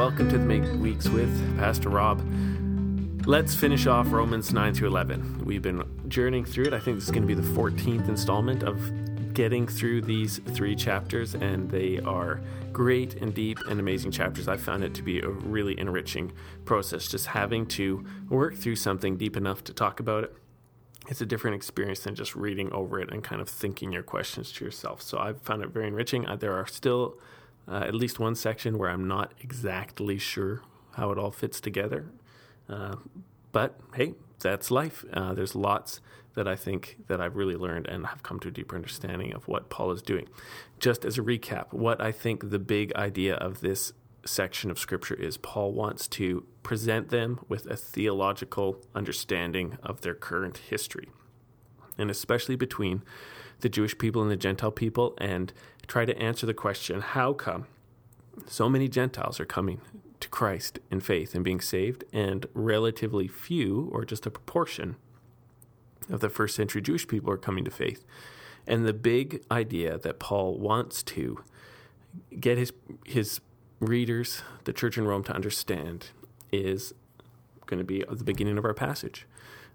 welcome to the Make Weeks with Pastor Rob. Let's finish off Romans 9 through 11. We've been journeying through it. I think this is going to be the 14th installment of getting through these three chapters, and they are great and deep and amazing chapters. I found it to be a really enriching process, just having to work through something deep enough to talk about it. It's a different experience than just reading over it and kind of thinking your questions to yourself. So I've found it very enriching. There are still uh, at least one section where I'm not exactly sure how it all fits together. Uh, but hey, that's life. Uh, there's lots that I think that I've really learned and have come to a deeper understanding of what Paul is doing. Just as a recap, what I think the big idea of this section of scripture is Paul wants to present them with a theological understanding of their current history, and especially between the Jewish people and the Gentile people, and try to answer the question how come so many Gentiles are coming to Christ in faith and being saved, and relatively few, or just a proportion, of the first century Jewish people are coming to faith. And the big idea that Paul wants to get his his readers, the church in Rome, to understand is going to be the beginning of our passage.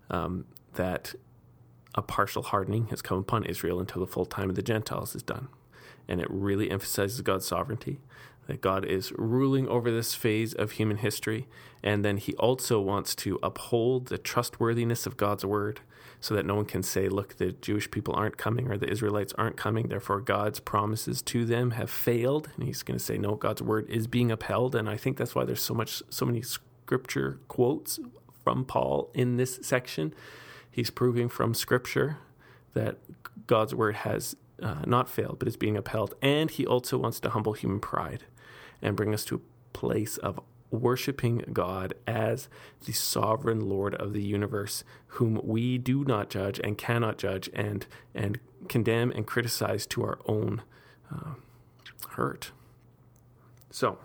Um, that a partial hardening has come upon Israel until the full time of the Gentiles is done. And it really emphasizes God's sovereignty, that God is ruling over this phase of human history. And then he also wants to uphold the trustworthiness of God's word so that no one can say, look, the Jewish people aren't coming or the Israelites aren't coming. Therefore, God's promises to them have failed. And he's going to say, no, God's word is being upheld. And I think that's why there's so much, so many scripture quotes from Paul in this section He's proving from Scripture that God's word has uh, not failed, but is being upheld. And he also wants to humble human pride and bring us to a place of worshiping God as the sovereign Lord of the universe, whom we do not judge and cannot judge and and condemn and criticize to our own uh, hurt. So,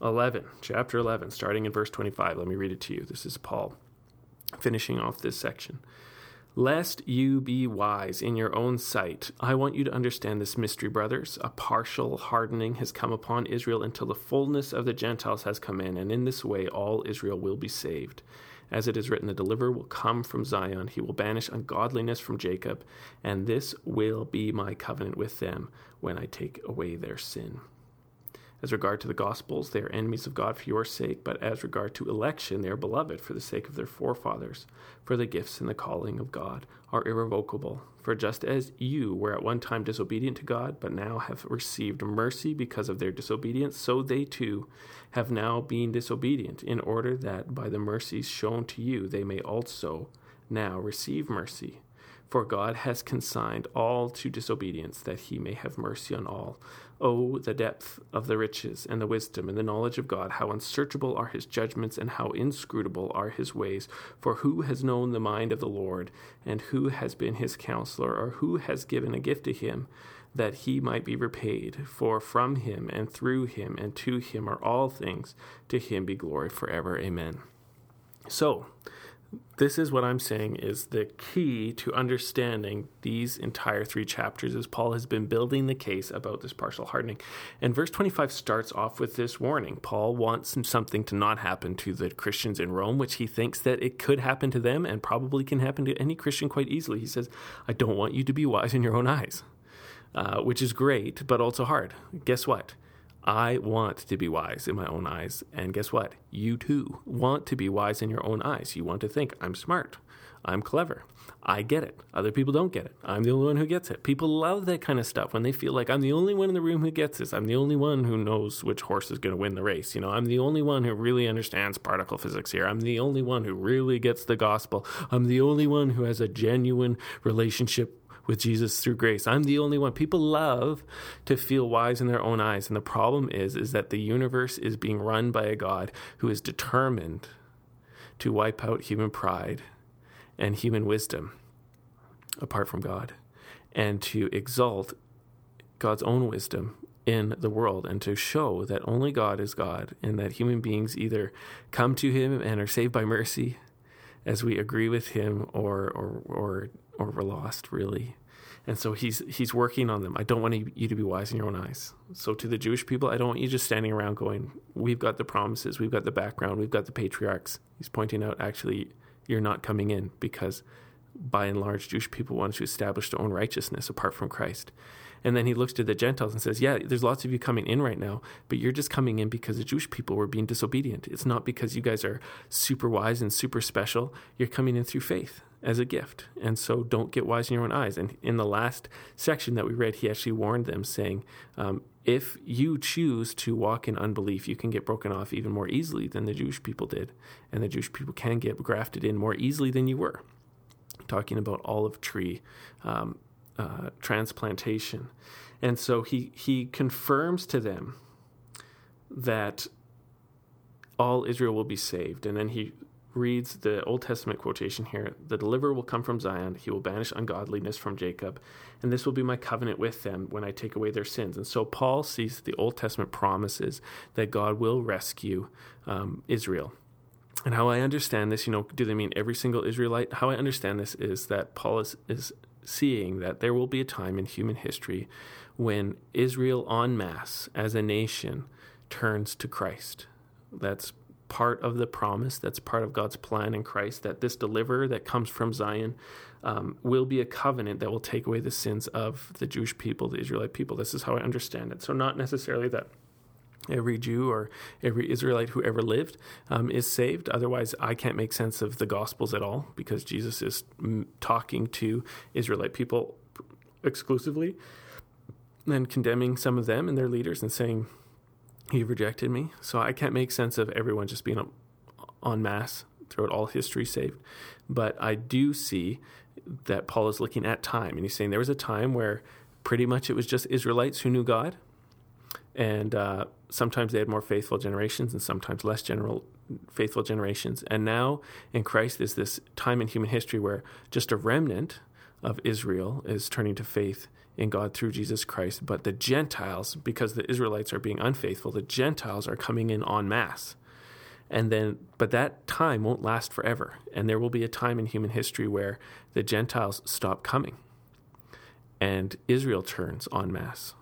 11, chapter 11, starting in verse 25. Let me read it to you. This is Paul finishing off this section. Lest you be wise in your own sight, I want you to understand this mystery, brothers. A partial hardening has come upon Israel until the fullness of the Gentiles has come in, and in this way all Israel will be saved. As it is written, the deliverer will come from Zion, he will banish ungodliness from Jacob, and this will be my covenant with them when I take away their sin. As regard to the Gospels, they are enemies of God for your sake, but as regard to election, they are beloved for the sake of their forefathers. For the gifts and the calling of God are irrevocable. For just as you were at one time disobedient to God, but now have received mercy because of their disobedience, so they too have now been disobedient, in order that by the mercies shown to you they may also now receive mercy. For God has consigned all to disobedience, that he may have mercy on all. Oh, the depth of the riches and the wisdom and the knowledge of God, how unsearchable are his judgments and how inscrutable are his ways. For who has known the mind of the Lord, and who has been his counselor, or who has given a gift to him? that he might be repaid. For from him and through him and to him are all things. To him be glory forever. Amen. So, this is what I'm saying is the key to understanding these entire three chapters as Paul has been building the case about this partial hardening. And verse 25 starts off with this warning. Paul wants something to not happen to the Christians in Rome, which he thinks that it could happen to them and probably can happen to any Christian quite easily. He says, I don't want you to be wise in your own eyes, uh, which is great, but also hard. Guess what? I want to be wise in my own eyes. And guess what? You too want to be wise in your own eyes. You want to think, I'm smart. I'm clever. I get it. Other people don't get it. I'm the only one who gets it. People love that kind of stuff when they feel like I'm the only one in the room who gets this. I'm the only one who knows which horse is going to win the race. You know, I'm the only one who really understands particle physics here. I'm the only one who really gets the gospel. I'm the only one who has a genuine relationship with Jesus through grace. I'm the only one. People love to feel wise in their own eyes, and the problem is is that the universe is being run by a God who is determined to wipe out human pride and human wisdom apart from God and to exalt God's own wisdom in the world and to show that only God is God and that human beings either come to him and are saved by mercy as we agree with him or or or or were lost, really. And so he's he's working on them. I don't want you to be wise in your own eyes. So to the Jewish people, I don't want you just standing around going, "We've got the promises, we've got the background, we've got the patriarchs." He's pointing out, actually, you're not coming in because, by and large, Jewish people want to establish their own righteousness apart from Christ. And then he looks to the Gentiles and says, Yeah, there's lots of you coming in right now, but you're just coming in because the Jewish people were being disobedient. It's not because you guys are super wise and super special. You're coming in through faith as a gift. And so don't get wise in your own eyes. And in the last section that we read, he actually warned them, saying, um, if you choose to walk in unbelief, you can get broken off even more easily than the Jewish people did. And the Jewish people can get grafted in more easily than you were. Talking about olive tree um, uh, transplantation. And so he, he confirms to them that all Israel will be saved. And then he reads the Old Testament quotation here The deliverer will come from Zion, he will banish ungodliness from Jacob, and this will be my covenant with them when I take away their sins. And so Paul sees the Old Testament promises that God will rescue um, Israel. And how I understand this, you know, do they mean every single Israelite? How I understand this is that Paul is, is seeing that there will be a time in human history when Israel en masse as a nation turns to Christ. That's part of the promise, that's part of God's plan in Christ, that this deliverer that comes from Zion um, will be a covenant that will take away the sins of the Jewish people, the Israelite people. This is how I understand it. So, not necessarily that every Jew or every Israelite who ever lived um, is saved. Otherwise, I can't make sense of the Gospels at all because Jesus is talking to Israelite people exclusively and condemning some of them and their leaders and saying, You've rejected me. So I can't make sense of everyone just being en masse throughout all history saved. But I do see that Paul is looking at time and he's saying there was a time where pretty much it was just Israelites who knew God. And uh, sometimes they had more faithful generations and sometimes less general faithful generations. And now in Christ is this time in human history where just a remnant of Israel is turning to faith in God through Jesus Christ. But the Gentiles, because the Israelites are being unfaithful, the Gentiles are coming in en masse. And then, but that time won't last forever. And there will be a time in human history where the Gentiles stop coming and Israel turns en masse.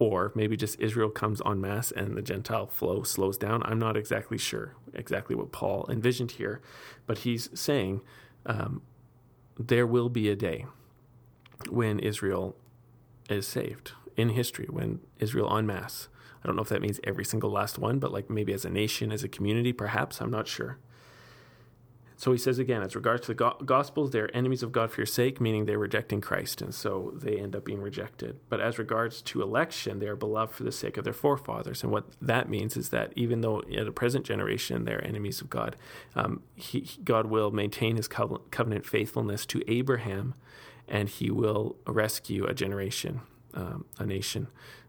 Or maybe just Israel comes en masse and the Gentile flow slows down. I'm not exactly sure exactly what Paul envisioned here, but he's saying um, there will be a day when Israel is saved in history when Israel en masse. I don't know if that means every single last one, but like maybe as a nation, as a community, perhaps. I'm not sure. So he says again, as regards to the go- Gospels, they're enemies of God for your sake, meaning they're rejecting Christ, and so they end up being rejected. But as regards to election, they are beloved for the sake of their forefathers. And what that means is that even though in the present generation they're enemies of God, um, he, God will maintain his covenant faithfulness to Abraham and he will rescue a generation, um, a nation,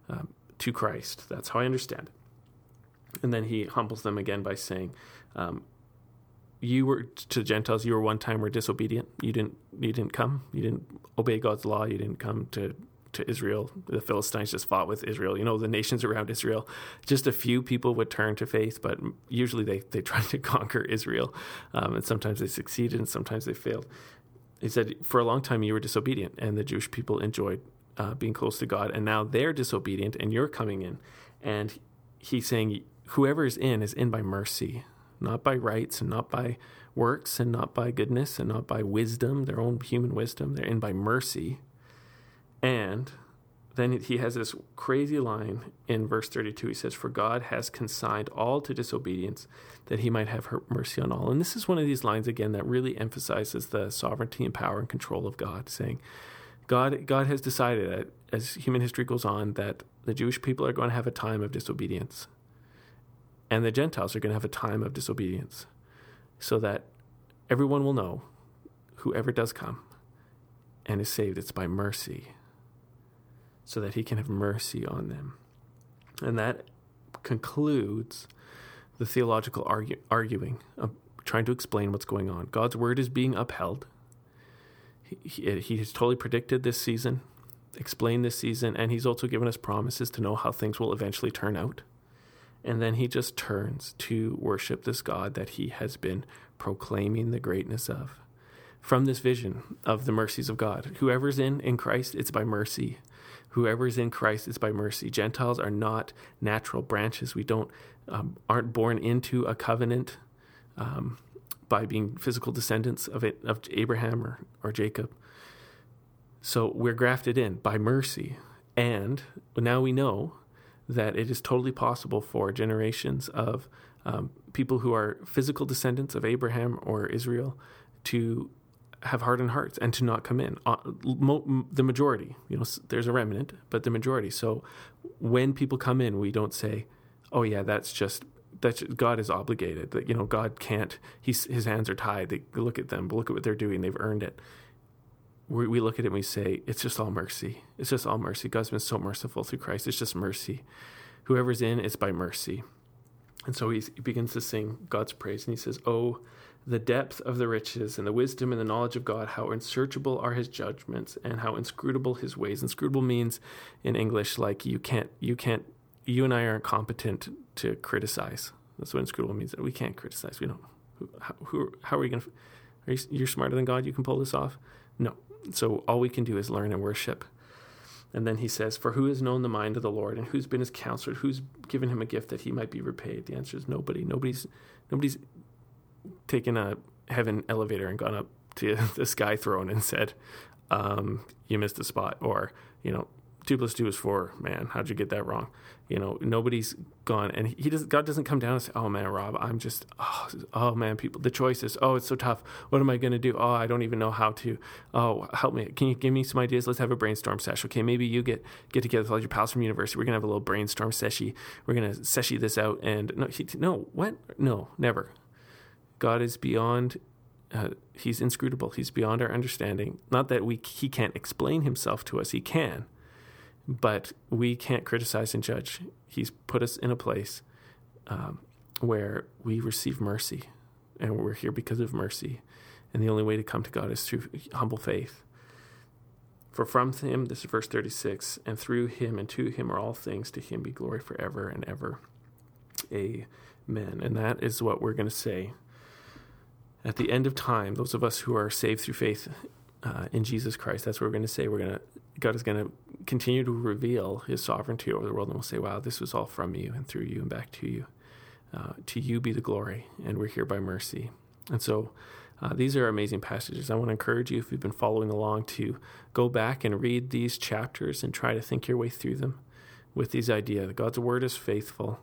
um, to Christ. That's how I understand it. And then he humbles them again by saying, um, "You were to the Gentiles. You were one time were disobedient. You didn't. You didn't come. You didn't obey God's law. You didn't come to." To Israel, the Philistines just fought with Israel. You know, the nations around Israel, just a few people would turn to faith, but usually they, they tried to conquer Israel. Um, and sometimes they succeeded and sometimes they failed he said, for a long time you were disobedient, and the Jewish people enjoyed uh, being close to God, and now they're disobedient, and you're coming in. And he's saying, whoever is in is in by mercy, not by rights, and not by works, and not by goodness, and not by wisdom, their own human wisdom. They're in by mercy. And then he has this crazy line in verse 32. He says, For God has consigned all to disobedience that he might have mercy on all. And this is one of these lines, again, that really emphasizes the sovereignty and power and control of God, saying, God, God has decided that as human history goes on, that the Jewish people are going to have a time of disobedience, and the Gentiles are going to have a time of disobedience, so that everyone will know, whoever does come and is saved, it's by mercy so that he can have mercy on them. And that concludes the theological arguing, of trying to explain what's going on. God's word is being upheld. He, he, he has totally predicted this season, explained this season, and he's also given us promises to know how things will eventually turn out. And then he just turns to worship this God that he has been proclaiming the greatness of from this vision of the mercies of God. Whoever's in in Christ, it's by mercy. Whoever's in Christ is by mercy. Gentiles are not natural branches. We don't um, aren't born into a covenant um, by being physical descendants of it of Abraham or, or Jacob. So we're grafted in by mercy, and now we know that it is totally possible for generations of um, people who are physical descendants of Abraham or Israel to have hardened hearts and to not come in. Uh, mo- the majority, you know, there's a remnant, but the majority. So when people come in, we don't say, "Oh yeah, that's just that's God is obligated. That you know, God can't. He's his hands are tied. They look at them, look at what they're doing. They've earned it." We, we look at it and we say, "It's just all mercy. It's just all mercy. God's been so merciful through Christ. It's just mercy. Whoever's in, it's by mercy." And so he begins to sing God's praise, and he says, "Oh." the depth of the riches and the wisdom and the knowledge of God, how unsearchable are his judgments and how inscrutable his ways. Inscrutable means in English like you can't you can't you and I aren't competent to criticize. That's what inscrutable means. We can't criticize. We don't. Who, how, who, how are we going to? Are you, you're smarter than God. You can pull this off. No. So all we can do is learn and worship. And then he says, For who has known the mind of the Lord, and who's been his counselor? Who's given him a gift that he might be repaid? The answer is nobody. Nobody's nobody's taken a heaven elevator and gone up to the sky throne and said, um, "You missed a spot," or you know, two plus two is four. Man, how'd you get that wrong? You know, nobody's gone, and he does. God doesn't come down and say, "Oh man, Rob, I'm just, oh, oh man, people, the choices. Oh, it's so tough. What am I going to do? Oh, I don't even know how to. Oh, help me. Can you give me some ideas? Let's have a brainstorm session. Okay, maybe you get get together with all your pals from university. We're gonna have a little brainstorm session. We're gonna session this out. And no, he, no, what? No, never. God is beyond, uh, he's inscrutable. He's beyond our understanding. Not that we he can't explain himself to us, he can, but we can't criticize and judge. He's put us in a place um, where we receive mercy, and we're here because of mercy. And the only way to come to God is through humble faith. For from him, this is verse 36, and through him and to him are all things, to him be glory forever and ever. Amen. And that is what we're going to say at the end of time, those of us who are saved through faith uh, in Jesus Christ, that's what we're going to say. We're going to God is going to continue to reveal His sovereignty over the world, and we'll say, "Wow, this was all from you and through you and back to you. Uh, to you be the glory, and we're here by mercy." And so, uh, these are amazing passages. I want to encourage you, if you've been following along, to go back and read these chapters and try to think your way through them with these ideas. God's word is faithful.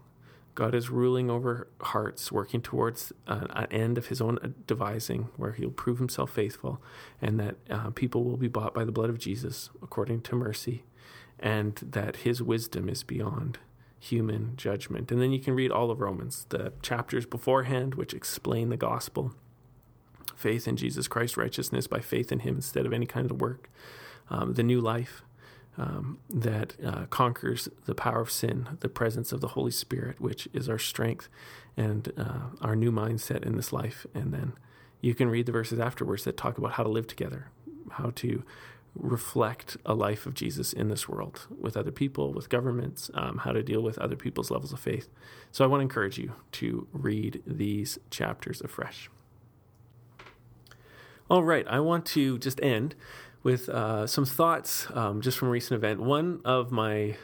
God is ruling over hearts, working towards uh, an end of his own devising, where he'll prove himself faithful, and that uh, people will be bought by the blood of Jesus according to mercy, and that his wisdom is beyond human judgment. And then you can read all of Romans, the chapters beforehand, which explain the gospel faith in Jesus Christ, righteousness by faith in him instead of any kind of work, um, the new life um, that uh, conquers the power of sin, the presence of the Holy Spirit, which is our strength and uh, our new mindset in this life. And then you can read the verses afterwards that talk about how to live together, how to reflect a life of Jesus in this world with other people, with governments, um, how to deal with other people's levels of faith. So I want to encourage you to read these chapters afresh. All right, I want to just end with uh, some thoughts um, just from a recent event. One of my,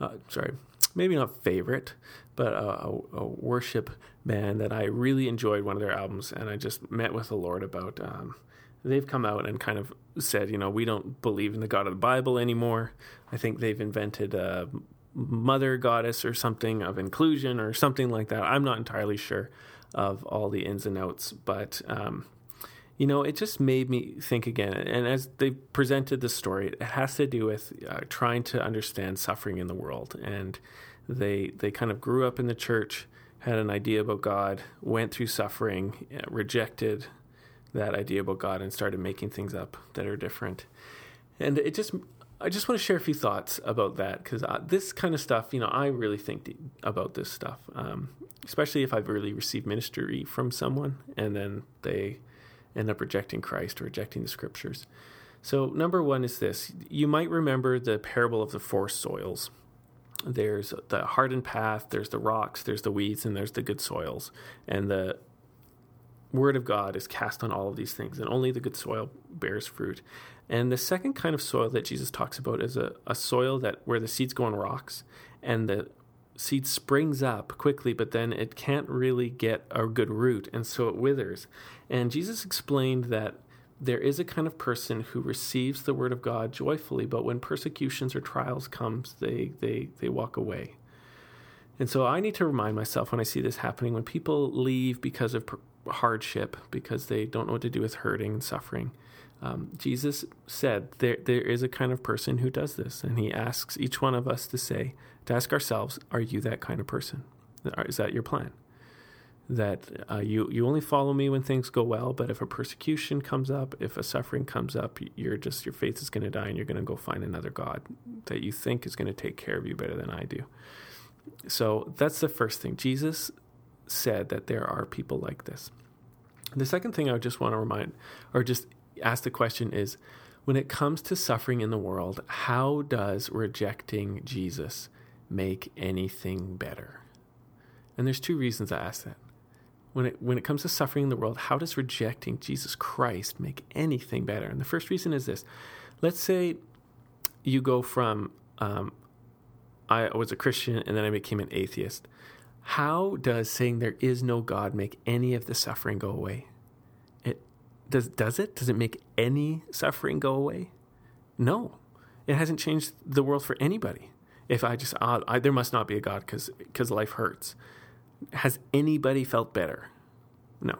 uh, sorry, maybe not favorite, but a, a, worship band that I really enjoyed one of their albums, and I just met with the Lord about. Um, they've come out and kind of said, you know, we don't believe in the God of the Bible anymore. I think they've invented a mother goddess or something of inclusion or something like that. I'm not entirely sure of all the ins and outs, but um, you know, it just made me think again. And as they presented the story, it has to do with uh, trying to understand suffering in the world. And they they kind of grew up in the church, had an idea about God, went through suffering, uh, rejected that idea about God, and started making things up that are different. And it just I just want to share a few thoughts about that because uh, this kind of stuff, you know, I really think about this stuff, um, especially if I've really received ministry from someone and then they end up rejecting Christ or rejecting the scriptures. So, number one is this you might remember the parable of the four soils. There's the hardened path, there's the rocks, there's the weeds, and there's the good soils. And the word of God is cast on all of these things, and only the good soil bears fruit. And the second kind of soil that Jesus talks about is a, a soil that where the seeds go on rocks, and the seed springs up quickly, but then it can't really get a good root, and so it withers. And Jesus explained that there is a kind of person who receives the word of God joyfully, but when persecutions or trials comes, they they they walk away. And so I need to remind myself when I see this happening, when people leave because of hardship, because they don't know what to do with hurting and suffering. Um, Jesus said there there is a kind of person who does this, and he asks each one of us to say, to ask ourselves, are you that kind of person? Is that your plan? That uh, you you only follow me when things go well, but if a persecution comes up, if a suffering comes up, you're just your faith is going to die, and you're going to go find another God that you think is going to take care of you better than I do. So that's the first thing. Jesus said that there are people like this. The second thing I just want to remind, or just ask the question is when it comes to suffering in the world, how does rejecting Jesus make anything better? And there's two reasons I ask that. When it, when it comes to suffering in the world, how does rejecting Jesus Christ make anything better? And the first reason is this let's say you go from um, I was a Christian and then I became an atheist. How does saying there is no God make any of the suffering go away? It does does it? Does it make any suffering go away? No. It hasn't changed the world for anybody. If I just uh, I, there must not be a God because because life hurts. Has anybody felt better? No.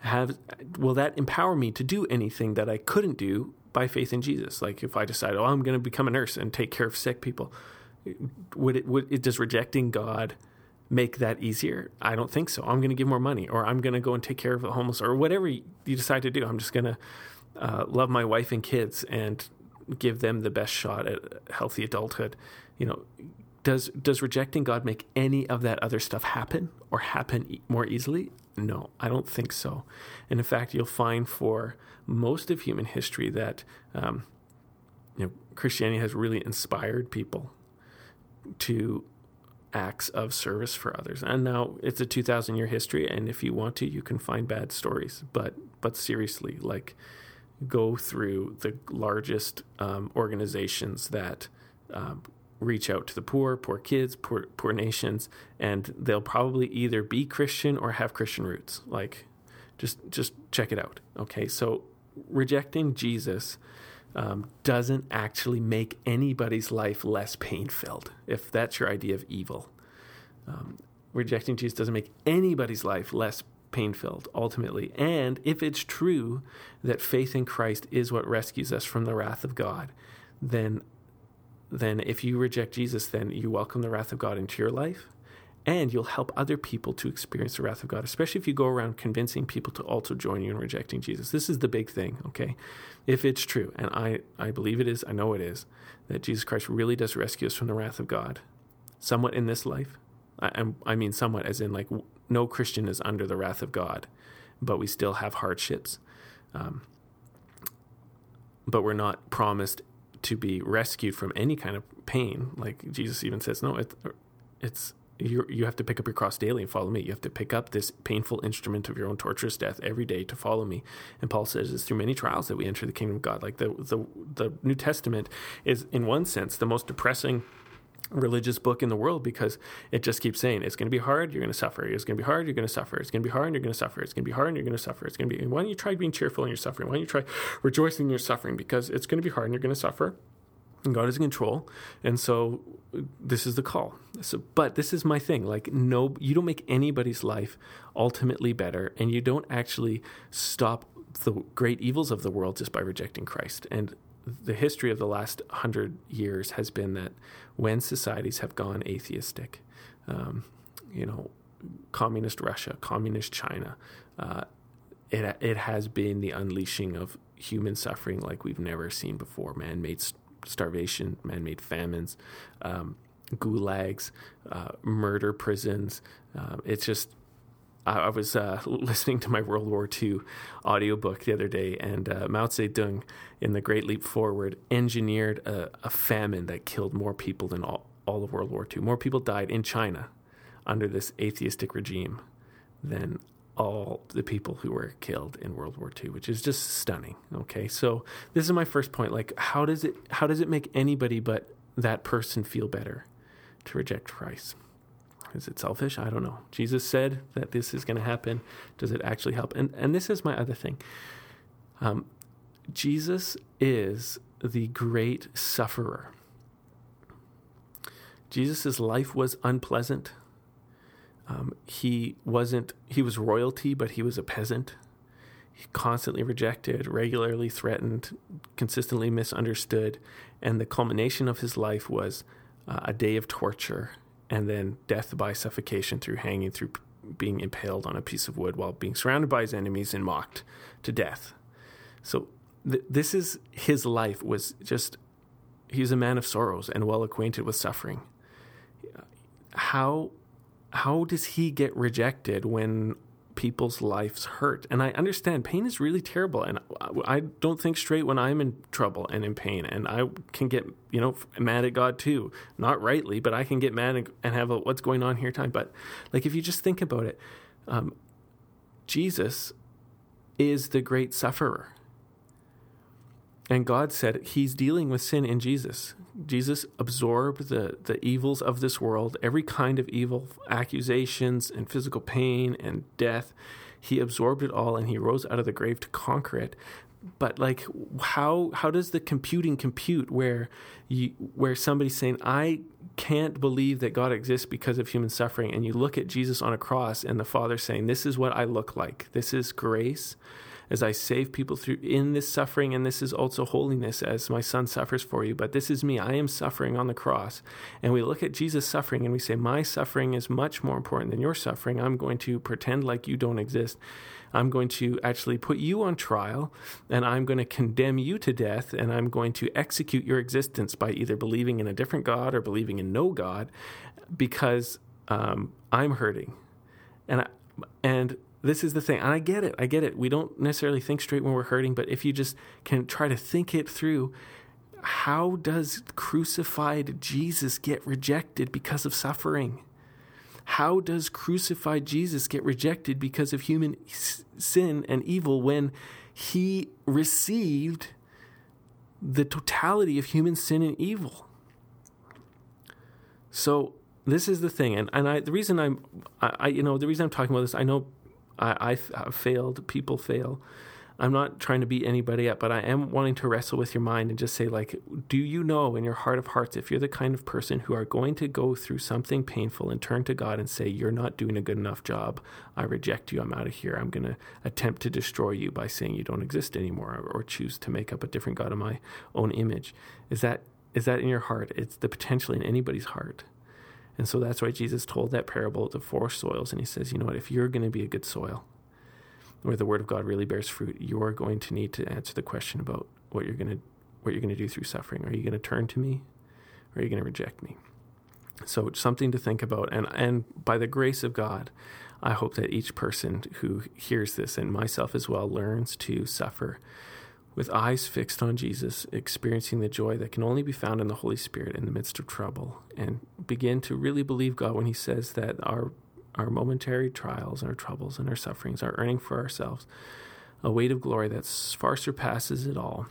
Have will that empower me to do anything that I couldn't do by faith in Jesus? Like if I decide, oh, I'm going to become a nurse and take care of sick people would it would it does rejecting God make that easier? I don't think so. I'm going to give more money, or I'm going to go and take care of the homeless, or whatever you decide to do. I'm just going to uh, love my wife and kids and give them the best shot at healthy adulthood. You know, does does rejecting God make any of that other stuff happen or happen more easily? No, I don't think so. And in fact, you'll find for most of human history that um, you know Christianity has really inspired people to acts of service for others. And now it's a 2000 year history and if you want to you can find bad stories, but but seriously like go through the largest um, organizations that um, reach out to the poor, poor kids, poor poor nations and they'll probably either be Christian or have Christian roots. Like just just check it out. Okay? So rejecting Jesus um, doesn't actually make anybody's life less pain filled, if that's your idea of evil. Um, rejecting Jesus doesn't make anybody's life less pain filled, ultimately. And if it's true that faith in Christ is what rescues us from the wrath of God, then then if you reject Jesus, then you welcome the wrath of God into your life and you'll help other people to experience the wrath of God, especially if you go around convincing people to also join you in rejecting Jesus. This is the big thing, okay? If it's true, and I, I believe it is, I know it is, that Jesus Christ really does rescue us from the wrath of God, somewhat in this life. I, I mean, somewhat, as in, like, no Christian is under the wrath of God, but we still have hardships. Um, but we're not promised to be rescued from any kind of pain. Like Jesus even says, no, it, it's you you have to pick up your cross daily and follow me. You have to pick up this painful instrument of your own torturous death every day to follow me. And Paul says it's through many trials that we enter the kingdom of God. Like the the the New Testament is in one sense the most depressing religious book in the world because it just keeps saying it's going to be hard, you're going to suffer. It's going to be hard, you're going to suffer. It's going to be hard, you're going to suffer. It's going to be hard, you're going to suffer. It's going to be. Why don't you try being cheerful in your suffering? Why don't you try rejoicing in your suffering? Because it's going to be hard, and you're going to suffer and God is in control. And so this is the call. So, but this is my thing. Like, no, you don't make anybody's life ultimately better, and you don't actually stop the great evils of the world just by rejecting Christ. And the history of the last hundred years has been that when societies have gone atheistic, um, you know, communist Russia, communist China, uh, it it has been the unleashing of human suffering like we've never seen before. Man-made starvation, man made famines, um, gulags, uh, murder prisons. Uh, it's just, I, I was uh, listening to my World War II audiobook the other day, and uh, Mao Zedong, in The Great Leap Forward, engineered a, a famine that killed more people than all, all of World War II. More people died in China under this atheistic regime than all the people who were killed in World War II, which is just stunning. Okay, so this is my first point. Like, how does it how does it make anybody but that person feel better to reject Christ? Is it selfish? I don't know. Jesus said that this is going to happen. Does it actually help? And and this is my other thing. Um, Jesus is the great sufferer. Jesus' life was unpleasant. Um, he wasn't, he was royalty, but he was a peasant. He constantly rejected, regularly threatened, consistently misunderstood. And the culmination of his life was uh, a day of torture and then death by suffocation through hanging, through being impaled on a piece of wood while being surrounded by his enemies and mocked to death. So th- this is his life was just he's a man of sorrows and well acquainted with suffering. How how does he get rejected when people's lives hurt? And I understand pain is really terrible, and I don't think straight when I'm in trouble and in pain, and I can get you know mad at God too, not rightly, but I can get mad and have a what's going on here time. But like if you just think about it, um, Jesus is the great sufferer. And God said he's dealing with sin in Jesus. Jesus absorbed the, the evils of this world, every kind of evil, accusations and physical pain and death. He absorbed it all and he rose out of the grave to conquer it. But like how how does the computing compute where you where somebody's saying, I can't believe that God exists because of human suffering, and you look at Jesus on a cross and the Father saying, This is what I look like. This is grace as I save people through in this suffering, and this is also holiness as my son suffers for you. But this is me. I am suffering on the cross. And we look at Jesus' suffering and we say, My suffering is much more important than your suffering. I'm going to pretend like you don't exist. I'm going to actually put you on trial and I'm going to condemn you to death and I'm going to execute your existence by either believing in a different God or believing in no God because um, I'm hurting. And I, and this is the thing. And I get it. I get it. We don't necessarily think straight when we're hurting, but if you just can try to think it through, how does crucified Jesus get rejected because of suffering? How does crucified Jesus get rejected because of human sin and evil when he received the totality of human sin and evil? So this is the thing, and, and I the reason I'm I, you know the reason I'm talking about this I know I, I failed. People fail. I'm not trying to beat anybody up, but I am wanting to wrestle with your mind and just say, like, do you know in your heart of hearts if you're the kind of person who are going to go through something painful and turn to God and say, You're not doing a good enough job. I reject you. I'm out of here. I'm going to attempt to destroy you by saying you don't exist anymore or, or choose to make up a different God in my own image. Is that is that in your heart? It's the potential in anybody's heart. And so that's why Jesus told that parable of the four soils. And he says, you know what, if you're going to be a good soil where the word of God really bears fruit, you're going to need to answer the question about what you're going to what you're going to do through suffering. Are you going to turn to me or are you going to reject me? So it's something to think about. And, and by the grace of God, I hope that each person who hears this, and myself as well, learns to suffer with eyes fixed on Jesus, experiencing the joy that can only be found in the Holy Spirit in the midst of trouble, and begin to really believe God when He says that our our momentary trials, our troubles, and our sufferings are earning for ourselves a weight of glory that far surpasses it all,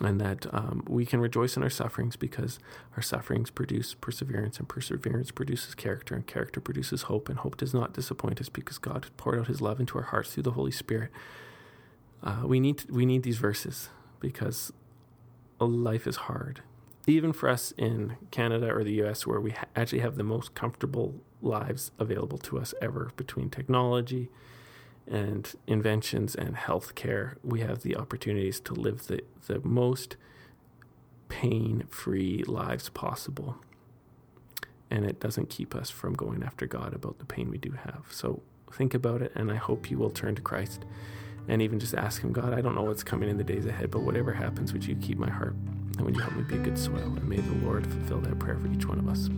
and that um, we can rejoice in our sufferings because our sufferings produce perseverance, and perseverance produces character, and character produces hope, and hope does not disappoint us because God poured out His love into our hearts through the Holy Spirit. Uh, we need we need these verses because life is hard. Even for us in Canada or the U.S., where we ha- actually have the most comfortable lives available to us ever, between technology and inventions and healthcare, we have the opportunities to live the the most pain-free lives possible and it doesn't keep us from going after God about the pain we do have. So think about it, and I hope you will turn to Christ and even just ask Him, God, I don't know what's coming in the days ahead, but whatever happens, would you keep my heart? And would you help me be a good soil? And may the Lord fulfill that prayer for each one of us.